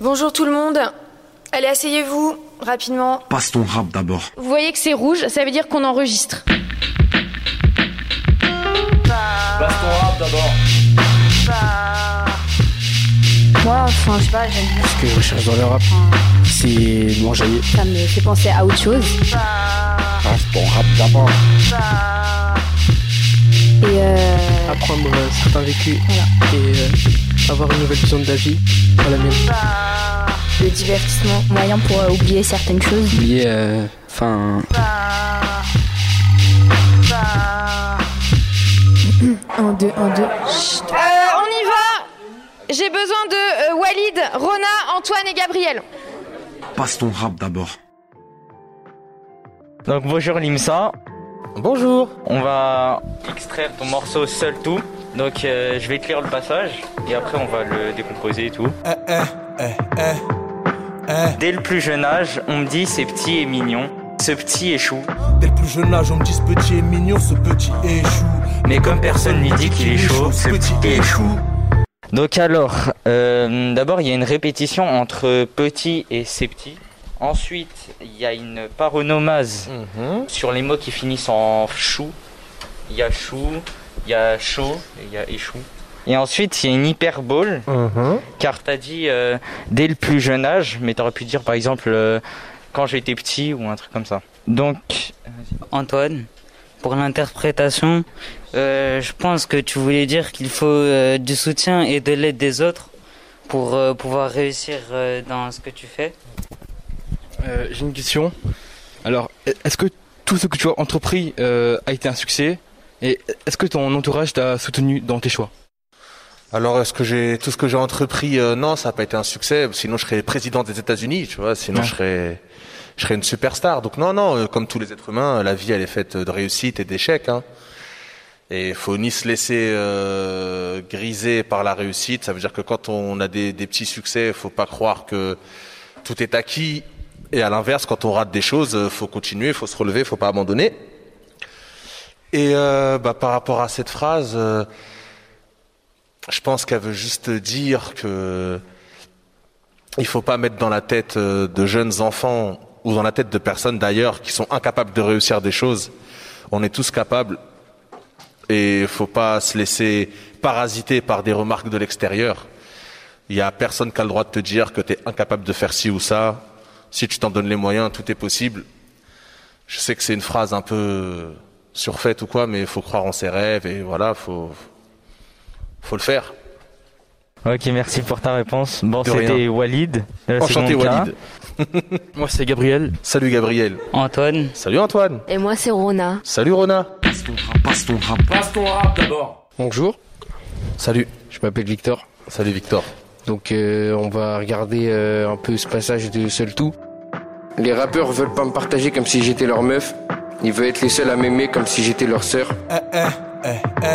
Bonjour tout le monde. Allez, asseyez-vous rapidement. Passe ton rap d'abord. Vous voyez que c'est rouge, ça veut dire qu'on enregistre. Passe ton rap d'abord. Moi, enfin, je sais pas, j'aime bien. Ce que je recherche dans le rap, c'est m'enjailler. Ça me fait penser à autre chose. Passe ton rap d'abord. Et euh, apprendre certains vécus Voilà. et euh, avoir une nouvelle vision de la vie dans la mienne. le divertissement, moyen pour euh, oublier certaines choses. Oublier, euh, enfin, Un, deux, un, deux. Euh, on y va J'ai besoin de euh, Walid, Rona, Antoine et Gabriel. Passe ton rap d'abord. Donc bonjour Limsa. Bonjour. On va extraire ton morceau seul tout. Donc euh, je vais te lire le passage et après on va le décomposer et tout. Dès le plus jeune âge, on me dit c'est petit et mignon. Ce petit échoue. Dès le plus jeune âge, on me dit ce petit est mignon, ce petit échoue. Mais comme personne lui dit qu'il est chaud, ce petit échoue. Donc alors, euh, d'abord il y a une répétition entre petit et c'est petit. Ensuite, il y a une paronomase sur les mots qui finissent en chou. Il y a chou, il y a chaud et il y a échou. Et ensuite, il y a une hyperbole, car t'as dit euh, dès le plus jeune âge, mais t'aurais pu dire par exemple euh, quand j'étais petit ou un truc comme ça. Donc, Antoine, pour l'interprétation, euh, je pense que tu voulais dire qu'il faut euh, du soutien et de l'aide des autres pour euh, pouvoir réussir euh, dans ce que tu fais. Euh, J'ai une question. Alors, est-ce que tout ce que tu as entrepris euh, a été un succès? Et est-ce que ton entourage t'a soutenu dans tes choix? Alors, est-ce que j'ai tout ce que j'ai entrepris euh, Non, ça n'a pas été un succès. Sinon, je serais président des États-Unis, tu vois. Sinon, Ouais. je serais, je serais une superstar. Donc non, non. euh, Comme tous les êtres humains, la vie, elle est faite de réussite et d'échecs. Hein. Et faut ni se laisser euh, griser par la réussite. Ça veut dire que quand on a des, des petits succès, faut pas croire que tout est acquis. Et à l'inverse, quand on rate des choses, euh, faut continuer, faut se relever, faut pas abandonner. Et euh, bah, par rapport à cette phrase, euh, je pense qu'elle veut juste dire que il faut pas mettre dans la tête euh, de jeunes enfants ou dans la tête de personnes d'ailleurs qui sont incapables de réussir des choses. On est tous capables et faut pas se laisser parasiter par des remarques de l'extérieur. Il y a personne qui a le droit de te dire que tu es incapable de faire ci ou ça. Si tu t'en donnes les moyens, tout est possible. Je sais que c'est une phrase un peu surfaite ou quoi, mais il faut croire en ses rêves et voilà, faut faut le faire. ok, merci pour ta réponse. Bon, c'était. Walid. la Enchanté. Walid. Moi, c'est Gabriel. Salut Gabriel. Antoine, Salut Antoine. Et moi, c'est Rona. Salut Rona. Passe ton rap, passe ton rap. passe ton rap d'abord. Bonjour, Salut. je m'appelle Victor. Salut Victor. Donc euh, on va regarder euh, un peu ce passage de Seul Tout. Les rappeurs veulent pas me partager comme si j'étais leur meuf. Ils veulent être les seuls à m'aimer comme si j'étais leur sœur. Eh, eh, eh, eh.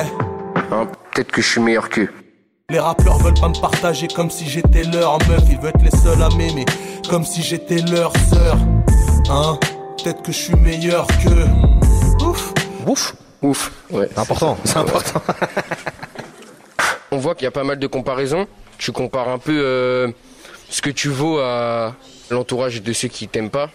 Hein, Peut-être que je suis meilleur qu'eux. Les rappeurs veulent pas me partager comme si j'étais leur meuf. Ils veulent être les seuls à m'aimer comme si j'étais leur sœur. Hein Peut-être que je suis meilleur que. Ouf. Ouf. Ouf, ouais. C'est important. C'est important. On voit qu'il y a pas mal de comparaisons. Tu compares un peu euh, ce que tu vaux à l'entourage de ceux qui t'aiment pas,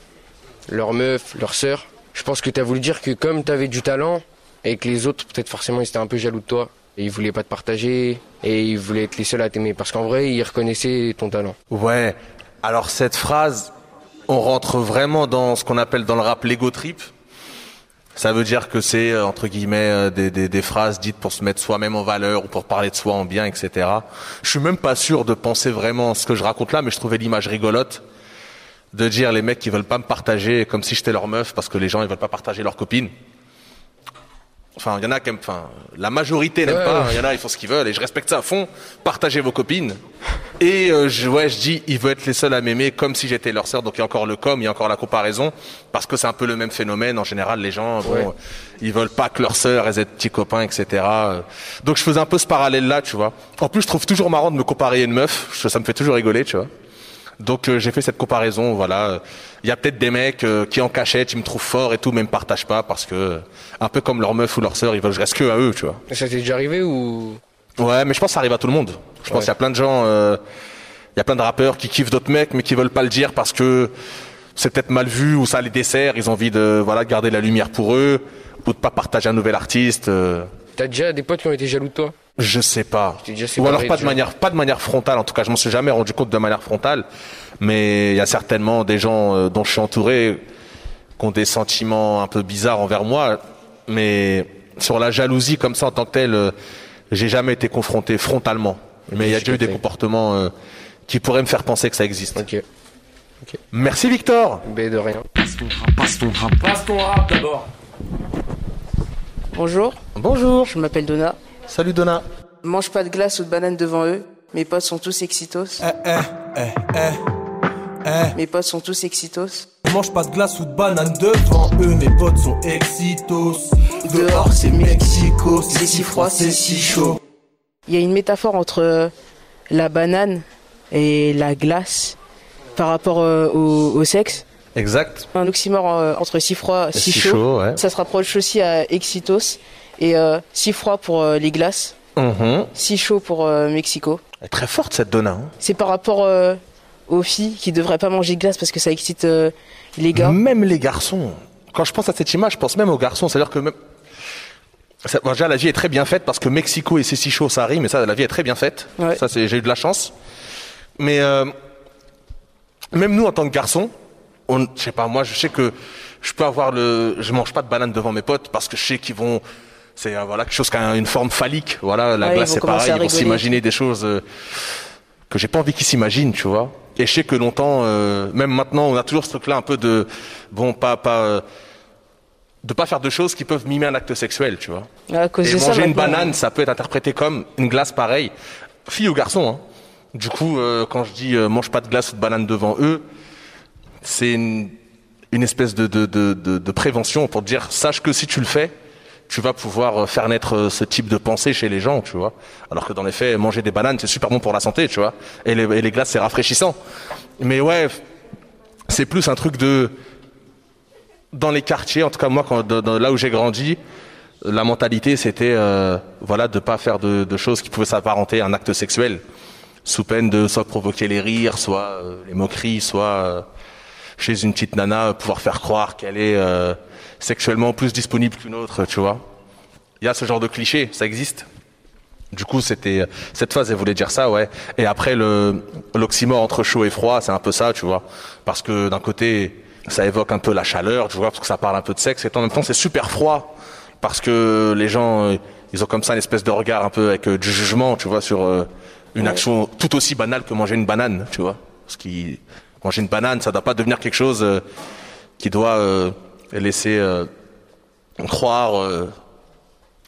leur meuf, leur sœur. Je pense que tu as voulu dire que comme tu avais du talent et que les autres, peut-être forcément, ils étaient un peu jaloux de toi. Et ils voulaient pas te partager et ils voulaient être les seuls à t'aimer. Parce qu'en vrai, ils reconnaissaient ton talent. Ouais. Alors cette phrase, on rentre vraiment dans ce qu'on appelle dans le rap l'ego trip. Ça veut dire que c'est euh, entre guillemets euh, des, des, des phrases dites pour se mettre soi-même en valeur ou pour parler de soi en bien, etc. Je suis même pas sûr de penser vraiment ce que je raconte là, mais je trouvais l'image rigolote de dire les mecs qui veulent pas me partager comme si j'étais leur meuf parce que les gens ils veulent pas partager leur copine. Enfin, il y en a qui aiment, enfin, la majorité n'aime Ouais, pas, ouais. il y en a, ils font ce qu'ils veulent, et je respecte ça à fond. Partagez vos copines. Et euh, je, ouais, je dis, ils veulent être les seuls à m'aimer comme si j'étais leur sœur. Donc il y a encore le com, il y a encore la comparaison, parce que c'est un peu le même phénomène. En général, les gens, bon, Ouais. ils veulent pas que leur sœur ait des petits copains, etc. Euh, Donc je faisais un peu ce parallèle-là, tu vois. En plus, je trouve toujours marrant de me comparer à une meuf. Ça me fait toujours rigoler, tu vois. Donc euh, j'ai fait cette comparaison, voilà. Il y a peut-être des mecs euh, qui en cachette, ils me trouvent fort et tout, mais ils me partagent pas parce que, euh, un peu comme leur meuf ou leur sœur, ils veulent que je reste que à eux, tu vois. Ça t'est déjà arrivé ou? Ouais, mais je pense que ça arrive à tout le monde. Je pense Ouais. qu'il y a plein de gens. euh, y a plein de rappeurs qui kiffent d'autres mecs, mais qui veulent pas le dire parce que c'est peut-être mal vu ou ça les dessert. Ils ont envie de voilà garder la lumière pour eux ou de pas partager un nouvel artiste. euh. T'as déjà des potes qui ont été jaloux de toi? Je sais pas. Ou alors pas de manière, pas de manière frontale. En tout cas, je m'en suis jamais rendu compte de manière frontale. Mais il y a certainement des gens euh, dont je suis entouré qui ont des sentiments un peu bizarres envers moi. Mais sur la jalousie comme ça en tant que telle, euh, j'ai jamais été confronté frontalement. Mais il y a déjà eu des comportements euh, qui pourraient me faire penser que ça existe. Merci Victor. De rien. Passe ton rap, passe ton rap. Passe ton rap d'abord. Bonjour, Bonjour. je m'appelle Donna. Salut Donna. Mange pas de glace ou de banane devant eux. Mes potes sont tous excitos. Eh, eh, eh, eh, eh. Mes potes sont tous excitos. Mange pas de glace ou de banane devant eux, mes potes sont excitos. Dehors, c'est Mexico, c'est si froid, c'est si chaud. Il y a une métaphore entre euh, la banane et la glace par rapport euh, au, au sexe. Exact. Un oxymore euh, entre si froid, si, chaud. ouais. Ça se rapproche aussi à excitos. Et euh, si froid pour euh, les glaces, Mhm. si chaud pour euh, Mexico. Elle est très forte cette Donna. hein. C'est par rapport aux filles qui devraient pas manger de glace parce que ça excite les gars. Même les garçons. Quand je pense à cette image, je pense même aux garçons. C'est-à-dire que même... ça- bon, déjà, la vie est très bien faite parce que Mexico et c'est si chaud, ça rime. Mais ça, la vie est très bien faite. Ouais. Ça, c'est, j'ai eu de la chance. Mais euh, même nous, en tant que garçons, on, je sais pas, moi, je sais que je peux avoir le, je mange pas de banane devant mes potes parce que je sais qu'ils vont, c'est euh, voilà quelque chose qui a une forme phallique. Voilà, la Ouais, glace c'est pareil. Ils vont s'imaginer des choses euh, que j'ai pas envie qu'ils s'imaginent, tu vois. Et je sais que longtemps, euh, même maintenant, on a toujours ce truc-là un peu de, bon, pas, pas, euh, de pas faire de choses qui peuvent mimer un acte sexuel, tu vois. À cause Et de ça, manger une banane, ça peut être interprété comme une glace pareille, fille ou garçon. Hein. Du coup, quand je dis mange pas de glace ou de banane devant eux, c'est une, une espèce de, de, de, de, de prévention pour te dire sache que si tu le fais, tu vas pouvoir euh, faire naître euh, ce type de pensée chez les gens, tu vois. Alors que dans les faits, manger des bananes, c'est super bon pour la santé, tu vois. Et les, et les glaces, c'est rafraîchissant. Mais ouais, c'est plus un truc de dans les quartiers, en tout cas moi, quand, dans- là où j'ai grandi, la mentalité c'était euh, voilà de pas faire de, de choses qui pouvaient s'apparenter à un acte sexuel, sous peine de soit provoquer les rires, soit euh, les moqueries, soit euh, chez une petite nana pouvoir faire croire qu'elle est euh, sexuellement plus disponible qu'une autre, tu vois. Il y a ce genre de cliché, ça existe. Du coup, c'était cette phase, elle voulait dire ça, ouais. Et après, le l'oxymore entre chaud et froid, c'est un peu ça, tu vois, parce que d'un côté, ça évoque un peu la chaleur, tu vois, parce que ça parle un peu de sexe, et en même temps, c'est super froid, parce que les gens, euh, ils ont comme ça une espèce de regard un peu avec euh, du jugement, tu vois, sur euh, une action tout aussi banale que manger une banane, tu vois. Parce qui manger une banane, ça doit pas devenir quelque chose qui doit euh, laisser euh, croire euh,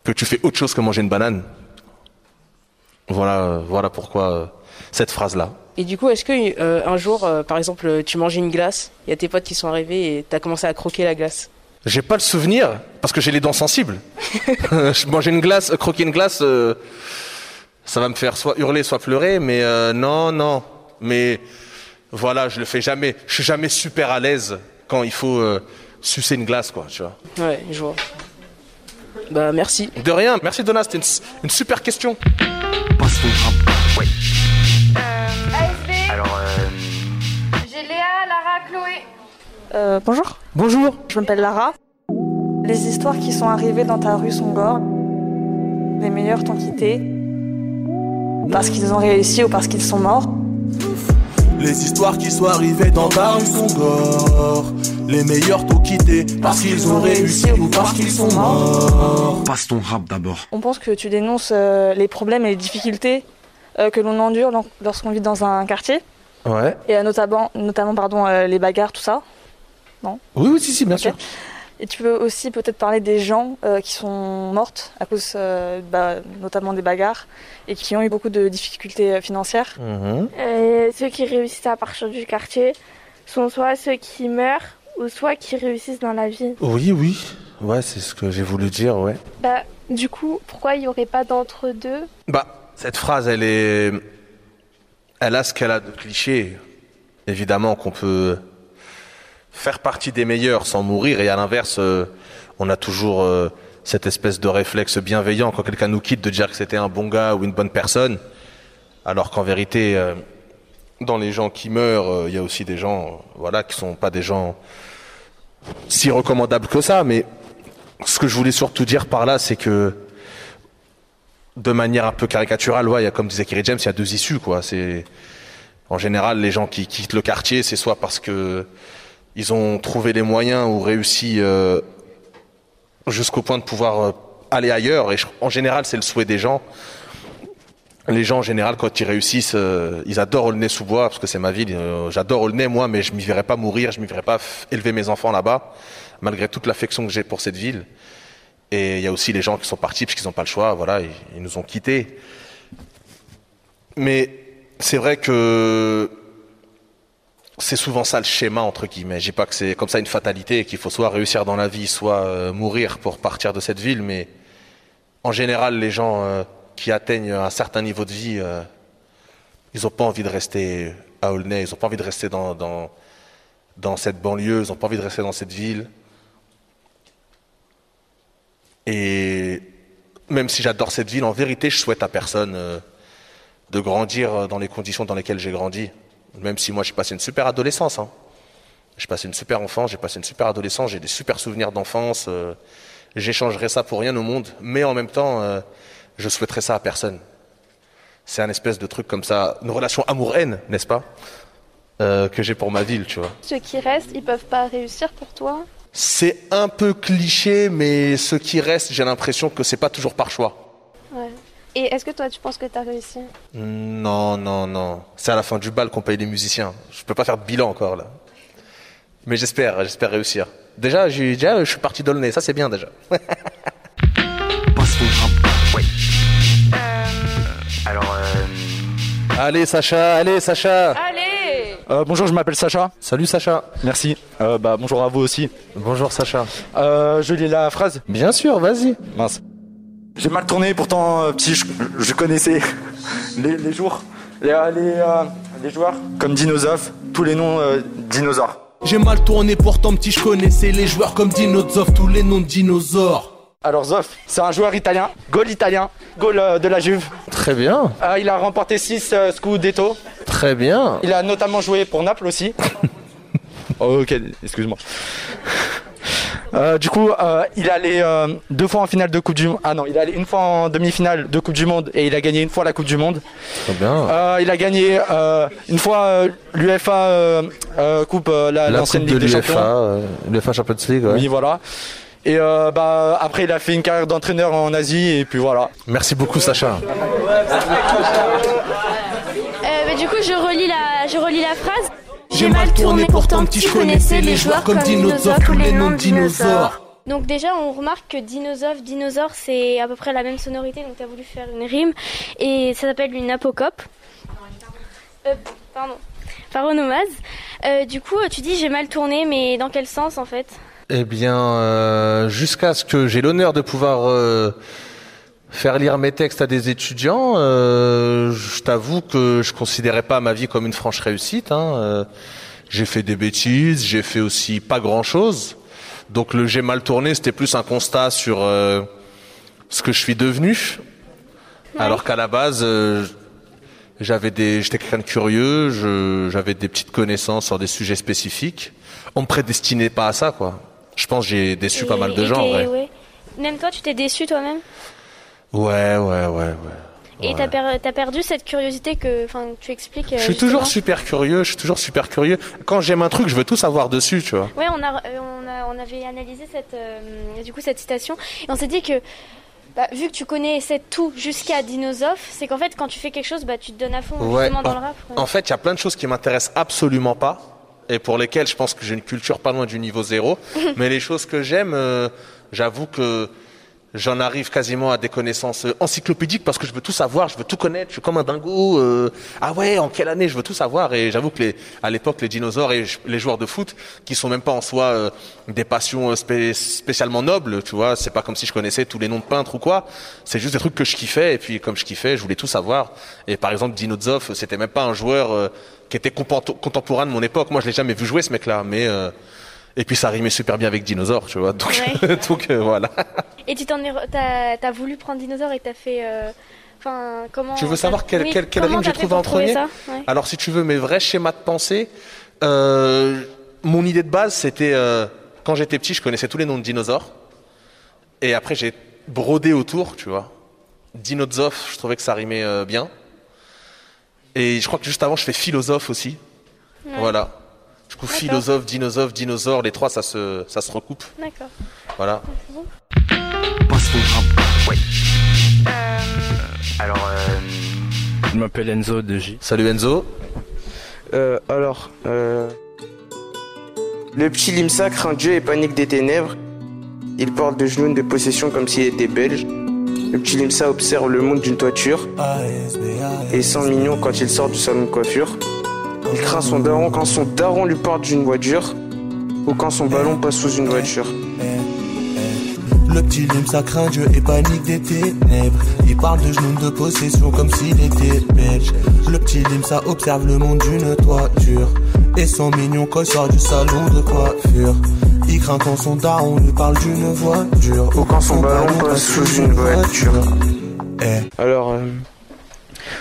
que tu fais autre chose que manger une banane. Voilà, voilà pourquoi euh, cette phrase-là. Et du coup, est-ce que un jour, par exemple, tu manges une glace, il y a tes potes qui sont arrivés et t'as commencé à croquer la glace? J'ai pas le souvenir parce que j'ai les dents sensibles. Manger une glace, croquer une glace, ça va me faire soit hurler, soit pleurer, mais non, non. Mais voilà, je le fais jamais. Je suis jamais super à l'aise quand il faut euh, sucer une glace, quoi, tu vois. Ouais, je vois. Bah merci. De rien. Merci Donna, c'était une, une super question. Passe ton. Ouais. ASB, Alors, euh, j'ai Léa, Lara, Chloé. Euh, bonjour, Bonjour. je m'appelle Lara. Les histoires qui sont arrivées dans ta rue sont gore. Les meilleurs t'ont quitté. Parce qu'ils ont réussi ou parce qu'ils sont morts. Les histoires qui sont arrivées dans ta rue sont gore. Les meilleurs t'ont quitté parce qu'ils ont réussi ou parce qu'ils sont morts. Passe ton rap d'abord. On pense que tu dénonces euh, les problèmes et les difficultés euh, que l'on endure lor- lorsqu'on vit dans un quartier. Ouais. Et euh, notamment, notamment pardon, euh, les bagarres, tout ça. Oui, oui, si, si, bien sûr. Et tu peux aussi peut-être parler des gens euh, qui sont mortes à cause euh, bah, notamment des bagarres et qui ont eu beaucoup de difficultés euh, financières. Euh, ceux qui réussissent à partir du quartier sont soit ceux qui meurent ou soit qui réussissent dans la vie. Oui, oui. Ouais, c'est ce que j'ai voulu dire, ouais. Bah, du coup, pourquoi il n'y aurait pas d'entre-deux? Bah, cette phrase, elle est. Elle a ce qu'elle a de cliché. Évidemment qu'on peut faire partie des meilleurs sans mourir, et à l'inverse, euh, on a toujours euh, cette espèce de réflexe bienveillant quand quelqu'un nous quitte de dire que c'était un bon gars ou une bonne personne, alors qu'en vérité, euh, dans les gens qui meurent, il y a aussi des gens, voilà, qui sont pas des gens si recommandables que ça. Mais ce que je voulais surtout dire par là, c'est que de manière un peu caricaturale, ouais, comme disait Kerry James, il y a deux issues, quoi. C'est en général les gens qui quittent le quartier, c'est soit parce que ils ont trouvé les moyens ou réussi euh, jusqu'au point de pouvoir euh, aller ailleurs. Et en général, c'est le souhait des gens. Les gens, en général, quand ils réussissent, euh, ils adorent Aulnay sous bois parce que c'est ma ville. Euh, J'adore Aulnay, moi, mais je m'y verrais pas mourir, je m'y verrais pas élever mes enfants là-bas, malgré toute l'affection que j'ai pour cette ville. Et il y a aussi les gens qui sont partis parce qu'ils n'ont pas le choix. Voilà, ils, nous ont quittés. Mais c'est vrai que c'est souvent ça le schéma entre guillemets. Je dis pas que c'est comme ça une fatalité qu'il faut soit réussir dans la vie, soit euh, mourir pour partir de cette ville, mais en général, les gens euh, qui atteignent un certain niveau de vie, euh, ils n'ont pas envie de rester à Aulnay, ils n'ont pas envie de rester dans, dans, cette banlieue, ils n'ont pas envie de rester dans cette ville. Et même si j'adore cette ville, en vérité, je souhaite à personne euh, de grandir dans les conditions dans lesquelles j'ai grandi. Même si moi j'ai passé une super adolescence. Hein. J'ai passé une super enfance, j'ai passé une super adolescence, j'ai des super souvenirs d'enfance. euh, J'échangerais ça pour rien au monde. Mais en même temps, euh, je souhaiterais ça à personne. C'est un espèce de truc comme ça, une relation amour-haine, n'est-ce pas Euh, Que j'ai pour ma ville, tu vois. Ceux qui restent, ils peuvent pas réussir pour toi? C'est un peu cliché, mais ce qui reste, j'ai l'impression que c'est pas toujours par choix. Ouais. Et est-ce que toi, tu penses que tu as réussi? Non, non, non. C'est à la fin du bal qu'on paye les musiciens. Je peux pas faire de bilan encore là. Mais j'espère, j'espère réussir. Déjà, j'ai déjà, je suis parti d'Aulnay, ça c'est bien déjà. Alors, euh, allez Sacha, allez Sacha. Allez Euh, bonjour, je m'appelle Sacha. Salut Sacha. Merci. Euh, bah, bonjour à vous aussi. Bonjour Sacha. Euh, je lis la phrase. Bien sûr, vas-y. Mince. J'ai mal tourné, pourtant, euh, petit, je, je connaissais les, les jours, les, les, euh, les joueurs, comme Dinosov, tous les noms euh, dinosaures. J'ai mal tourné, pourtant petit, je connaissais les joueurs comme Dinozov, tous les noms de dinosaures. Alors Zoff, c'est un joueur italien, goal italien, goal euh, de la Juve. Très bien, Euh, il a remporté 6 euh, Scudetto. très bien. Il a notamment joué pour Naples aussi. Oh, ok, excuse-moi. Euh, du coup, euh, il est allé euh, deux fois en finale de Coupe du Monde. Ah non, il est allé une fois en demi-finale de Coupe du Monde et il a gagné une fois la Coupe du Monde. Très bien. Euh, il a gagné euh, une fois euh, l'UFA euh, euh, Coupe, euh, la- La l'ancienne coupe de Ligue des l'UEFA, Champions. l'UEFA Champions League. ouais. Oui, voilà. Et euh, bah, après, il a fait une carrière d'entraîneur en Asie et puis voilà. Merci beaucoup Sacha. Euh, bah, Du coup, je relis la, je relis la phrase. J'ai mal tourné, pourtant petit, je connaissais les joueurs comme Dinozov, tous les noms de dinosaures. Donc déjà, on remarque que dinosaure, dinosaure, c'est à peu près la même sonorité, donc tu as voulu faire une rime, et ça s'appelle une apocope. Euh, pardon, paronomase. Euh, du coup, tu dis j'ai mal tourné, mais dans quel sens en fait? Eh bien, euh, jusqu'à ce que j'ai l'honneur de pouvoir euh, faire lire mes textes à des étudiants, euh, je t'avoue que je considérais pas ma vie comme une franche réussite. hein. Euh, j'ai fait des bêtises, j'ai fait aussi pas grand-chose. Donc le j'ai mal tourné, c'était plus un constat sur euh, ce que je suis devenu. Alors qu'à la base, euh, j'avais des, j'étais quelqu'un de curieux, je- j'avais des petites connaissances sur des sujets spécifiques. On me prédestinait pas à ça, quoi. Je pense que j'ai déçu pas mal de gens, ouais. ouais. Même toi, tu t'es déçu toi-même? Ouais, ouais, ouais, ouais. Et t'as per- t'as perdu cette curiosité que, enfin, tu expliques. euh, Je suis justement? toujours super curieux, je suis toujours super curieux. Quand j'aime un truc, je veux tout savoir dessus, tu vois. Ouais, on a, euh, on a, on avait analysé cette, euh, du coup, cette citation et on s'est dit que, bah, vu que tu connaissais tout jusqu'à Dinosov, c'est qu'en fait, quand tu fais quelque chose, bah, tu te donnes à fond Ouais. justement dans En- le rap. ouais. En fait, il y a plein de choses qui m'intéressent absolument pas et pour lesquelles je pense que j'ai une culture pas loin du niveau zéro. Mais les choses que j'aime, euh, j'avoue que j'en arrive quasiment à des connaissances euh, encyclopédiques parce que je veux tout savoir, je veux tout connaître. Je suis comme un dingo. euh, ah ouais, en quelle année Je veux tout savoir. Et j'avoue que les, à l'époque, les dinosaures et les joueurs de foot, qui sont même pas en soi euh, des passions spé- spécialement nobles, tu vois, c'est pas comme si je connaissais tous les noms de peintres ou quoi. C'est juste des trucs que je kiffais. Et puis comme je kiffais, je voulais tout savoir. Et par exemple, Dinozov, c'était même pas un joueur euh, qui était contemporain de mon époque. Moi, je l'ai jamais vu jouer ce mec-là, mais euh, et puis ça rimait super bien avec dinosaure, tu vois. Donc, donc euh, voilà. Et tu t'en es, t'as, t'as voulu prendre Dinosaure et t'as fait, euh, Enfin, comment Tu veux savoir quelle, Oui, quelle, quelle rime j'ai trouvé en premier ça? Ouais. Alors, si tu veux mes vrais schémas de pensée, euh, mon idée de base, c'était euh, quand j'étais petit, je connaissais tous les noms de dinosaures. Et après, j'ai brodé autour, tu vois. Dinozof, je trouvais que ça rimait euh, bien. Et je crois que juste avant, je fais philosophe aussi. Ouais. Voilà. Du coup, philosophe, dinosaure, dinosaure, les trois, ça se, ça se recoupe. D'accord. Voilà. Alors, Je m'appelle Enzo de J. Salut Enzo. Euh, alors, euh, le petit Limsa craint Dieu et panique des ténèbres. Il porte de genoux de possession comme s'il était belge. Le petit Limsa observe le monde d'une toiture et sent mignon quand il sort du salon de coiffure. Il craint son daron quand son daron lui porte d'une voiture ou quand son ballon passe sous une voiture. Le petit Limsa craint Dieu et panique des ténèbres. Il parle de genoux de possession comme s'il était belge. Le petit Limsa observe le monde d'une toiture. Et son mignon quand sort du salon de coiffure. Il craint quand son daron lui parle d'une voiture. Ou quand son ballon passe sous une voiture. Alors, euh,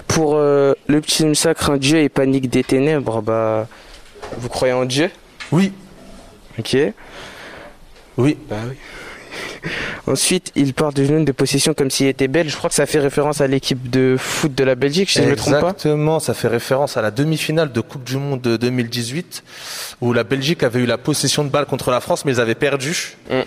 pour euh, le petit Limsa craint Dieu et panique des ténèbres, bah, vous croyez en Dieu? Oui. Ok. Oui. Bah oui. Ensuite, il part de genoux de possession comme s'il était belge. Je crois que ça fait référence à l'équipe de foot de la Belgique, si je ne me trompe pas. Exactement, ça fait référence à la demi-finale de Coupe du Monde de 2018 où la Belgique avait eu la possession de balle contre la France mais ils avaient perdu. Mm.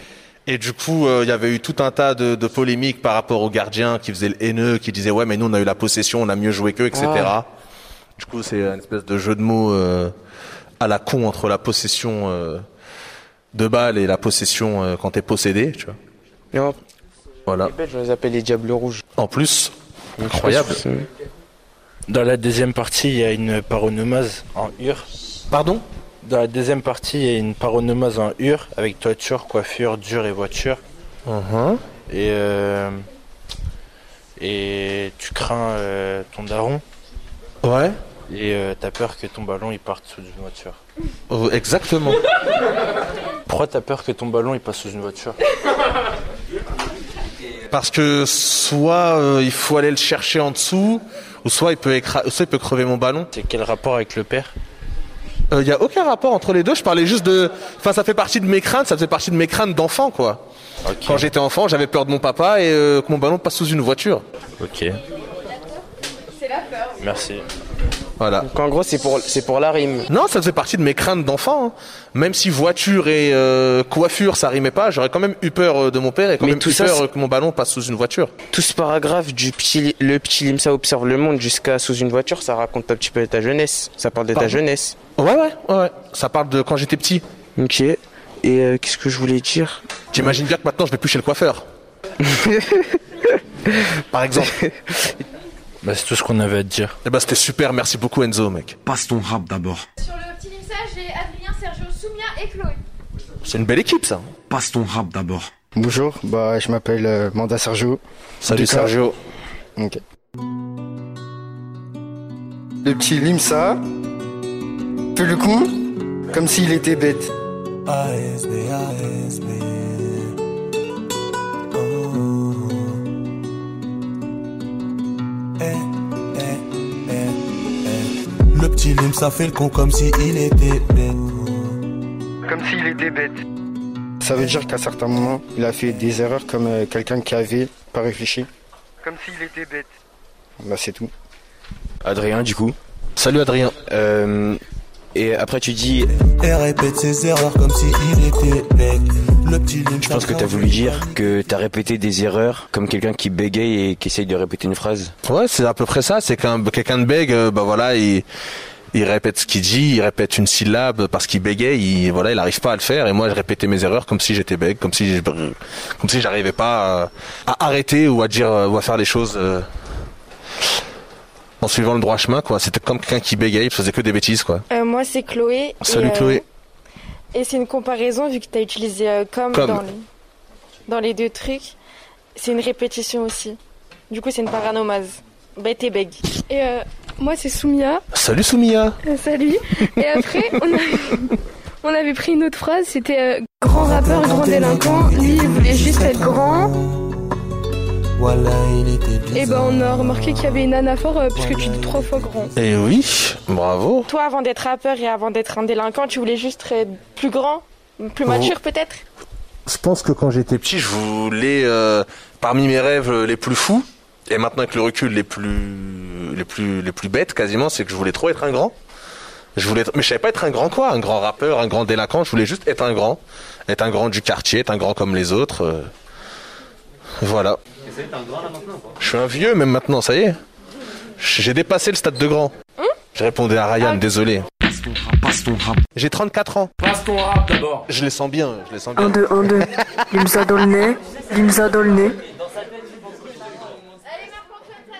Et du coup, euh, il y avait eu tout un tas de, de polémiques par rapport aux gardiens qui faisaient le haineux, qui disaient ouais mais nous on a eu la possession, on a mieux joué qu'eux, etc. Ah. Du coup, c'est une espèce de jeu de mots euh, à la con entre la possession euh, de balle et la possession euh, quand t'es possédé, tu vois. Non. Voilà. Les Belges, on les appelle les Diables Rouges. En plus, incroyable. Dans la deuxième partie, il y a une paronomase en ur. Pardon? Dans la deuxième partie, il y a une paronomase en ur avec toiture, coiffure, dur et voiture. Mhm. Et, euh, et tu crains euh, ton daron. Ouais. Et euh, t'as peur que ton ballon il parte sous une voiture. Oh, exactement. Pourquoi t'as peur que ton ballon il passe sous une voiture? Parce que soit euh, il faut aller le chercher en dessous, ou soit il peut, écra- soit il peut crever mon ballon. C'est quel rapport avec le père? Il n'y a aucun rapport entre les deux. Je parlais juste de. Enfin, ça fait partie de mes craintes. Ça faisait partie de mes craintes d'enfant, quoi. Quand j'étais enfant, j'avais peur de mon papa et euh, que mon ballon passe sous une voiture. Ok. Merci. Voilà. Donc en gros, c'est pour, c'est pour la rime. Non, ça faisait partie de mes craintes d'enfant. hein. Même si voiture et euh, coiffure, ça rimait pas, j'aurais quand même eu peur euh, de mon père et quand Mais même tout eu ça, peur euh, que mon ballon passe sous une voiture. Tout ce paragraphe du petit, le petit Limsa observe le monde jusqu'à sous une voiture, ça raconte un petit peu ta jeunesse. Ça parle de ta jeunesse. Ouais, ouais, ouais, ouais. Ça parle de quand j'étais petit. Ok. Et euh, qu'est-ce que je voulais dire? T'imagines bien que maintenant je vais plus chez le coiffeur. Par exemple. Bah, c'est tout ce qu'on avait à te dire. Eh ben, c'était super, merci beaucoup Enzo, mec. Passe ton rap d'abord. Sur le petit Limsa, j'ai Adrien, Sergio, Soumia et Chloé. C'est une belle équipe, ça. Passe ton rap d'abord. Bonjour, bah, je m'appelle euh, Manda Sergio. Salut, Sergio. Ok. Le petit Limsa fait le coup comme s'il était bête. ASB, ASB. Eh. Le petit Lim, ça fait le con comme si il était bête. Comme s'il était bête. Ça veut dire qu'à certains moments, il a fait des erreurs comme euh, quelqu'un qui avait pas réfléchi. Comme s'il était bête. Bah, c'est tout. Adrien, du coup. Salut Adrien. Euh, et après, tu dis, Et répète ses erreurs comme si il était bête. Le petit Lim, je pense que t'as voulu dire que t'as répété des erreurs comme quelqu'un qui bégaye et qui essaye de répéter une phrase. Ouais, c'est à peu près ça. C'est qu'un quelqu'un de bègue, euh, bah voilà, il, il répète ce qu'il dit, il répète une syllabe parce qu'il bégaye, il, voilà, il arrive pas à le faire. Et moi, je répétais mes erreurs comme si j'étais bègue, comme si, comme si j'arrivais pas à, à arrêter ou à dire ou à faire les choses euh, en suivant le droit chemin, quoi. C'était comme quelqu'un qui bégayait, il faisait que des bêtises, quoi. Euh, moi, c'est Chloé. Salut et, euh, Chloé. Et c'est une comparaison vu que tu as utilisé euh, comme, Comme. Dans, les, dans les deux trucs. C'est une répétition aussi. Du coup, c'est une paranomase. Bête et bègue. Et moi, c'est Soumia. Salut Soumia. Euh, salut. Et après, on, a- on avait pris une autre phrase, c'était euh, grand rappeur, grand délinquant. Lui, il voulait juste être grand. Voilà, il était bizarre. Et ben on a remarqué qu'il y avait une anaphore euh, puisque tu es trois fois grand. Eh oui, bravo. Toi, avant d'être rappeur et avant d'être un délinquant, tu voulais juste être plus grand, plus mature peut-être? Je pense que quand j'étais petit, je voulais, euh, parmi mes rêves les plus fous, et maintenant avec le recul les plus, les plus, les plus bêtes quasiment, c'est que je voulais trop être un grand. Je voulais, être- mais je savais pas être un grand quoi, un grand rappeur, un grand délinquant. Je voulais juste être un grand, être un grand du quartier, être un grand comme les autres. euh. Voilà. Je suis un vieux même maintenant, ça y est. J'ai dépassé le stade de grand. J'ai répondu à Ryan, désolé. J'ai 34 ans. Passe ton rap d'abord. Je les sens bien, je les sens bien. 1, 2, 1, 2. Limsa dans le nez. Limsa dans le nez.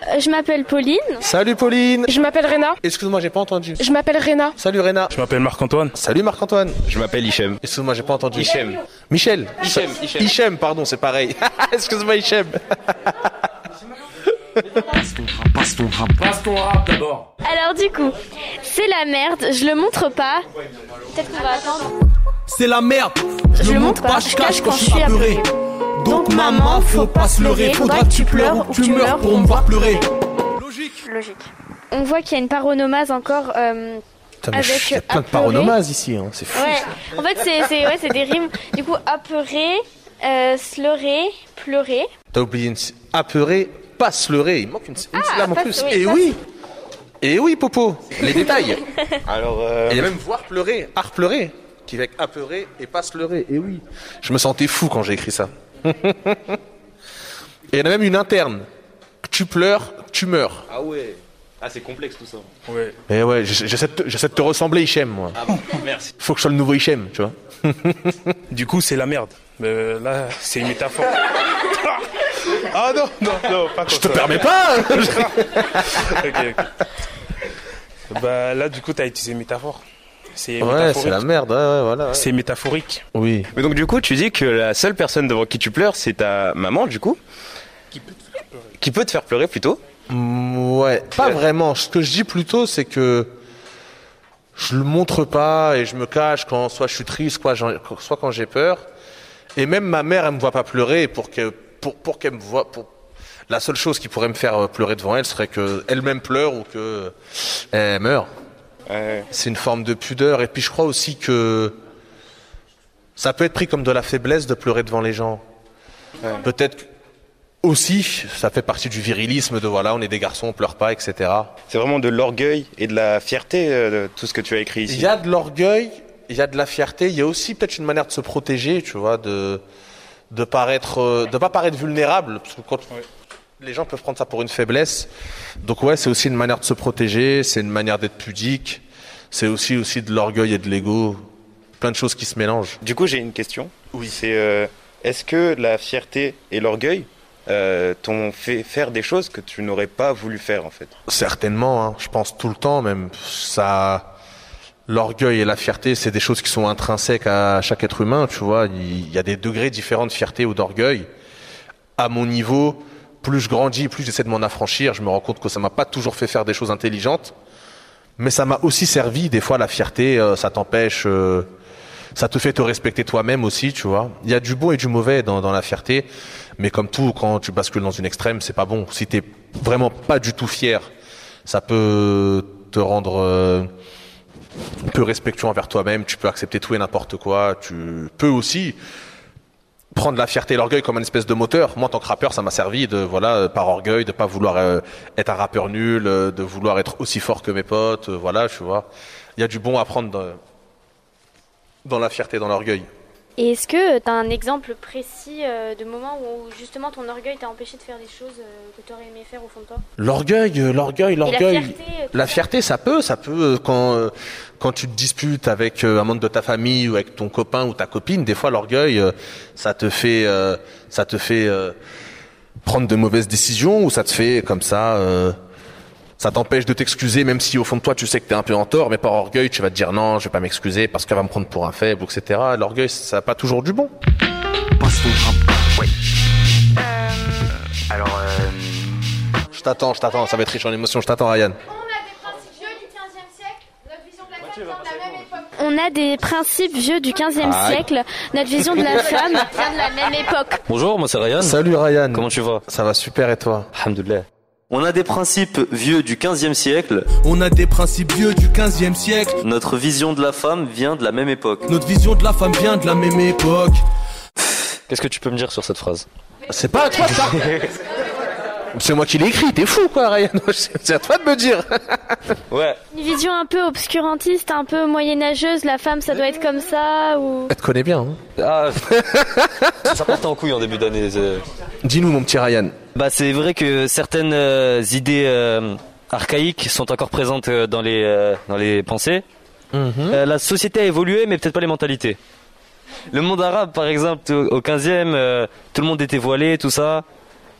Euh, Je m'appelle Pauline. Salut Pauline. Je m'appelle Réna. Excuse-moi, j'ai pas entendu. Je m'appelle Réna. Salut Réna. Je m'appelle Marc-Antoine. Salut Marc-Antoine. Je m'appelle Hichem. Excuse-moi, j'ai pas entendu. Hichem. Michel. Hichem, Hichem. Hichem, pardon, c'est pareil. Excuse-moi Hichem. Passe ton rap. Passe ton rap d'abord. Alors du coup, c'est la merde, je le montre pas. Peut-être qu'on va attendre. C'est la merde. Je le montre pas, je cache quand je suis apeuré. Donc maman, faut pas se leurrer. Faudra que tu pleures ou que tu meurs pour me voir pleurer. Logique. On voit qu'il y a une paronomase encore euh, Putain, mais avec Il y a plein de apeuré. paronomases ici, hein, c'est fou. Ouais, en fait c'est ouais, c'est des rimes. Du coup, apeuré, euh, sleurer, pleurer. T'as oublié une apeuré, pas se leurrer. Il manque une, une syllabe en pas plus. se- oui, Et ça, oui. Et oui, Popo. Les détails. Alors, euh, Et il y a même voir pleurer, art pleurer, qui va avec apeurer et pas se leurrer. Et oui. Je me sentais fou quand j'ai écrit ça. Et il y en a même une interne. Tu pleures, tu meurs. Ah ouais. Ah, c'est complexe tout ça. Ouais. Et ouais, j'essa- j'essaie de, te- ressembler, Hichem, moi. Ah bon, merci. Faut que je sois le nouveau Hichem, tu vois. Du coup, c'est la merde. Mais là, c'est une métaphore. ah non, non, non, pas comme Je te ça. permets pas hein. Ok, ok. Bah là, du coup, t'as utilisé métaphore. C'est Ouais, métaphorique. c'est la merde, ouais, ouais, voilà. ouais. C'est métaphorique. Oui. Mais donc, du coup, tu dis que la seule personne devant qui tu pleures, c'est ta maman, du coup Qui peut te faire pleurer plutôt Mm, Ouais, pas vraiment. Ce que je dis plutôt, c'est que je le montre pas et je me cache quand soit je suis triste, soit, j'en- soit quand j'ai peur. Et même ma mère, elle me voit pas pleurer pour que pour pour qu'elle me voit. Pour... La seule chose qui pourrait me faire euh, pleurer devant elle serait que elle-même pleure ou que elle C'est une forme de pudeur. Et puis je crois aussi que ça peut être pris comme de la faiblesse de pleurer devant les gens. Peut-être aussi, ça fait partie du virilisme de voilà, on est des garçons, on pleure pas, etc. C'est vraiment de l'orgueil et de la fierté, euh, de tout ce que tu as écrit ici. Il y a de l'orgueil, il y a de la fierté, il y a aussi peut-être une manière de se protéger, tu vois, de de paraître, euh, de pas paraître vulnérable, parce que quand les gens peuvent prendre ça pour une faiblesse. Donc ouais, c'est aussi une manière de se protéger, c'est une manière d'être pudique, c'est aussi aussi de l'orgueil et de l'ego, plein de choses qui se mélangent. Du coup, j'ai une question. Oui. C'est euh, est-ce que la fierté et l'orgueil euh, t'ont fait faire des choses que tu n'aurais pas voulu faire en fait? Certainement, hein, je pense tout le temps même. Ça, l'orgueil et la fierté, c'est des choses qui sont intrinsèques à chaque être humain. Tu vois, il y a des degrés différents de fierté ou d'orgueil. À mon niveau, plus je grandis, plus j'essaie de m'en affranchir. Je me rends compte que ça m'a pas toujours fait faire des choses intelligentes, mais ça m'a aussi servi. Des fois, la fierté, euh, ça t'empêche. euh, ça te fait te respecter toi-même aussi, tu vois. Il y a du bon et du mauvais dans, la fierté, mais comme tout, quand tu bascules dans une extrême, c'est pas bon. Si t'es vraiment pas du tout fier, ça peut te rendre euh, peu respectueux envers toi-même. Tu peux accepter tout et n'importe quoi. Tu peux aussi prendre la fierté et l'orgueil comme une espèce de moteur. Moi, en tant que rappeur, ça m'a servi de, voilà, par orgueil, de pas vouloir euh, être un rappeur nul, euh, de vouloir être aussi fort que mes potes. euh, voilà, tu vois. Il y a du bon à prendre dans, dans la fierté, dans l'orgueil. Et est-ce que tu as un exemple précis euh, de moment où justement ton orgueil t'a empêché de faire des choses euh, que tu aurais aimé faire au fond de toi? L'orgueil, euh, l'orgueil, Et la l'orgueil. fierté, euh, La fierté, ça peut, ça peut euh, quand euh, quand tu te disputes avec euh, un membre de ta famille ou avec ton copain ou ta copine, des fois l'orgueil, euh, ça te fait, euh, ça te fait euh, prendre de mauvaises décisions ou ça te fait comme ça, euh, ça t'empêche de t'excuser même si au fond de toi tu sais que t'es un peu en tort, mais par orgueil tu vas te dire non, je vais pas m'excuser parce qu'elle va me prendre pour un faible, etc. L'orgueil, ça n'a pas toujours du bon. Alors, euh, Je t'attends, je t'attends, ça va être riche en émotions, je t'attends Ryan. On on a des principes vieux du 15e Aïe. siècle. Notre vision de la femme vient de la même époque. Bonjour, moi c'est Ryan. Salut Ryan. Comment tu vas? Ça va super et toi? Alhamdoulilah. On a des principes vieux du 15e siècle. On a des principes vieux du 15e siècle. Notre vision de la femme vient de la même époque. Notre vision de la femme vient de la même époque. Qu'est-ce que tu peux me dire sur cette phrase? C'est pas à toi ça C'est moi qui l'ai écrit, t'es fou quoi Ryan C'est à toi de me dire Ouais. Une vision un peu obscurantiste, un peu moyenâgeuse. La femme, ça doit être comme ça ou. Elle te connaît bien. hein. Ah, ça part en couille en début d'année. Dis-nous mon petit Ryan. Bah c'est vrai que certaines euh, idées euh, archaïques sont encore présentes euh, dans les euh, dans les pensées. Euh, la société a évolué, mais peut-être pas les mentalités. Le monde arabe, par exemple, au au 15e, euh, tout le monde était voilé, tout ça.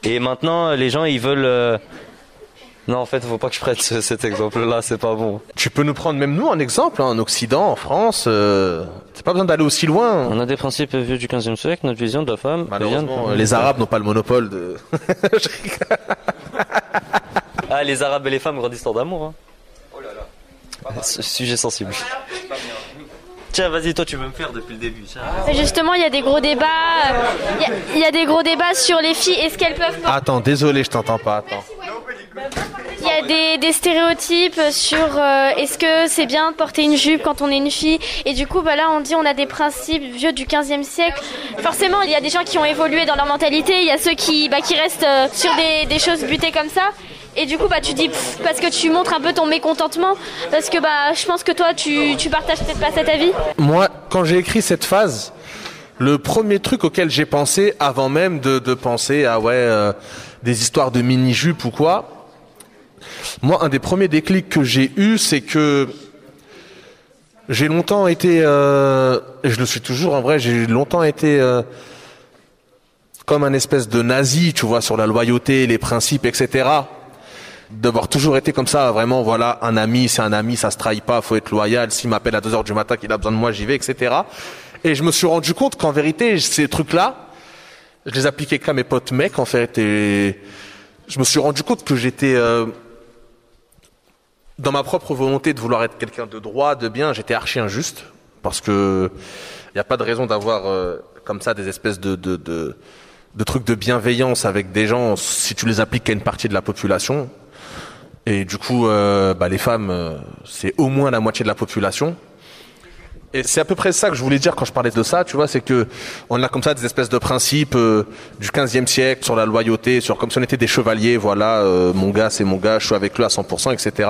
Et maintenant, les gens, ils veulent. euh, Non, en fait, faut pas que je prête ce- cet exemple-là, c'est pas bon. Tu peux nous prendre même nous un exemple, hein, en Occident, en France. Euh... T'as pas besoin d'aller aussi loin. On a des principes vieux du 15e siècle, notre vision de la femme. Malheureusement, de- euh, les Arabes n'ont pas le monopole de. Ah, les Arabes et les femmes grandissent en d'amour. Hein. Oh là là. Sujet sensible. Tiens, vas-y, toi, tu veux me faire depuis le début. tiens. Justement, il y a des gros débats. Il y a- il y, a des gros débats sur les filles. Est-ce qu'elles peuvent porter Attends, désolé, je t'entends pas. Attends. Il y a des, des stéréotypes sur euh, est-ce que c'est bien de porter une jupe quand on est une fille? Et du coup, bah là, on dit on a des principes vieux du 15e siècle. Forcément, il y a des gens qui ont évolué dans leur mentalité. Il y a ceux qui, bah, qui restent euh, sur des, des choses butées comme ça. Et du coup, bah, tu dis pff, parce que tu montres un peu ton mécontentement. Parce que bah, je pense que toi, tu, tu partages peut-être pas cet avis. Moi, quand j'ai écrit cette phase, le premier truc auquel j'ai pensé, avant même de, de penser à ouais euh, des histoires de mini-jupes ou quoi, moi, un des premiers déclics que j'ai eu, c'est que j'ai longtemps été, euh, et je le suis toujours en vrai, j'ai longtemps été euh, comme un espèce de nazi, tu vois, sur la loyauté, les principes, etc. D'avoir toujours été comme ça, vraiment, voilà, un ami, c'est un ami, ça se trahit pas, faut être loyal. S'il m'appelle à 2 heures du matin, qu'il a besoin de moi, j'y vais, etc. Et je me suis rendu compte qu'en vérité, ces trucs-là, je les appliquais qu'à mes potes mecs, en fait, et je me suis rendu compte que j'étais, euh, dans ma propre volonté de vouloir être quelqu'un de droit, de bien, j'étais archi injuste, parce que il n'y a pas de raison d'avoir euh, comme ça des espèces de, trucs de bienveillance avec des gens si tu les appliques qu'à une partie de la population. Et du coup, euh, bah, les femmes, euh, c'est au moins la moitié de la population. Et c'est à peu près ça que je voulais dire quand je parlais de ça, tu vois, c'est que on a comme ça des espèces de principes euh, du 15e siècle sur la loyauté, sur comme si on était des chevaliers, voilà, euh, mon gars c'est mon gars, je suis avec lui à 100%, etc.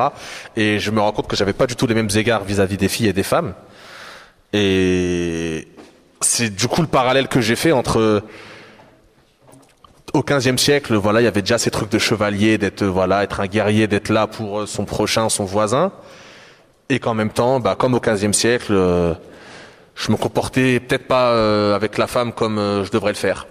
Et je me rends compte que j'avais pas du tout les mêmes égards vis-à-vis des filles et des femmes. Et c'est du coup le parallèle que j'ai fait entre au 15e siècle, voilà, il y avait déjà ces trucs de chevalier, d'être voilà, être un guerrier, d'être là pour euh, son prochain, son voisin, et qu'en même temps, bah, comme au 15e siècle, euh, je me comportais peut-être pas euh, avec la femme comme je devrais le faire.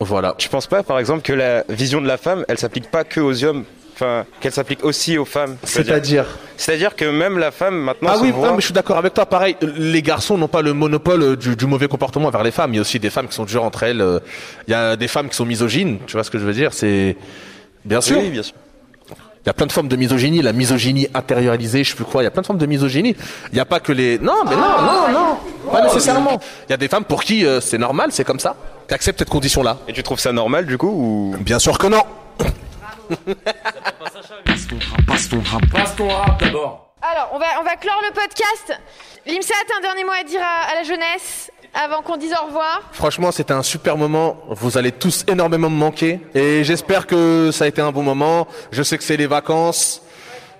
Voilà. Je pense pas, par exemple, que la vision de la femme, elle s'applique pas que aux hommes, enfin, qu'elle s'applique aussi aux femmes. C'est-à-dire C'est-à-dire que même la femme maintenant. Ah oui, voit- non, mais je suis d'accord avec toi. Pareil, les garçons n'ont pas le monopole euh, du, du mauvais comportement vers les femmes. Il y a aussi des femmes qui sont dures entre elles. euh, Il y a des femmes qui sont misogynes. Tu vois ce que je veux dire C'est bien sûr. Oui, bien sûr. Il y a plein de formes de misogynie, la misogynie intériorisée, je sais plus quoi. Il y a plein de formes de misogynie. Il n'y a pas que les. Non, mais non, non, non, pas nécessairement. Il y a des femmes pour qui euh, c'est normal, c'est comme ça, qui acceptent cette condition-là. Et tu trouves ça normal du coup ou? Bien sûr que non. Passe ton rap, passe ton rap. Passe ton rap d'abord. Alors, on va, on va clore le podcast. Limsat, un dernier mot à dire à, à la jeunesse avant qu'on dise au revoir. Franchement, c'était un super moment. Vous allez tous énormément me manquer. Et j'espère que ça a été un bon moment. Je sais que c'est les vacances.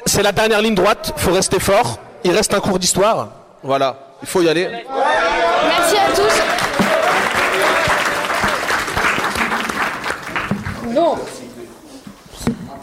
C'est la dernière ligne droite. Faut rester fort. Il reste un cours d'histoire. Voilà. Il faut y aller. Merci à tous. Bon.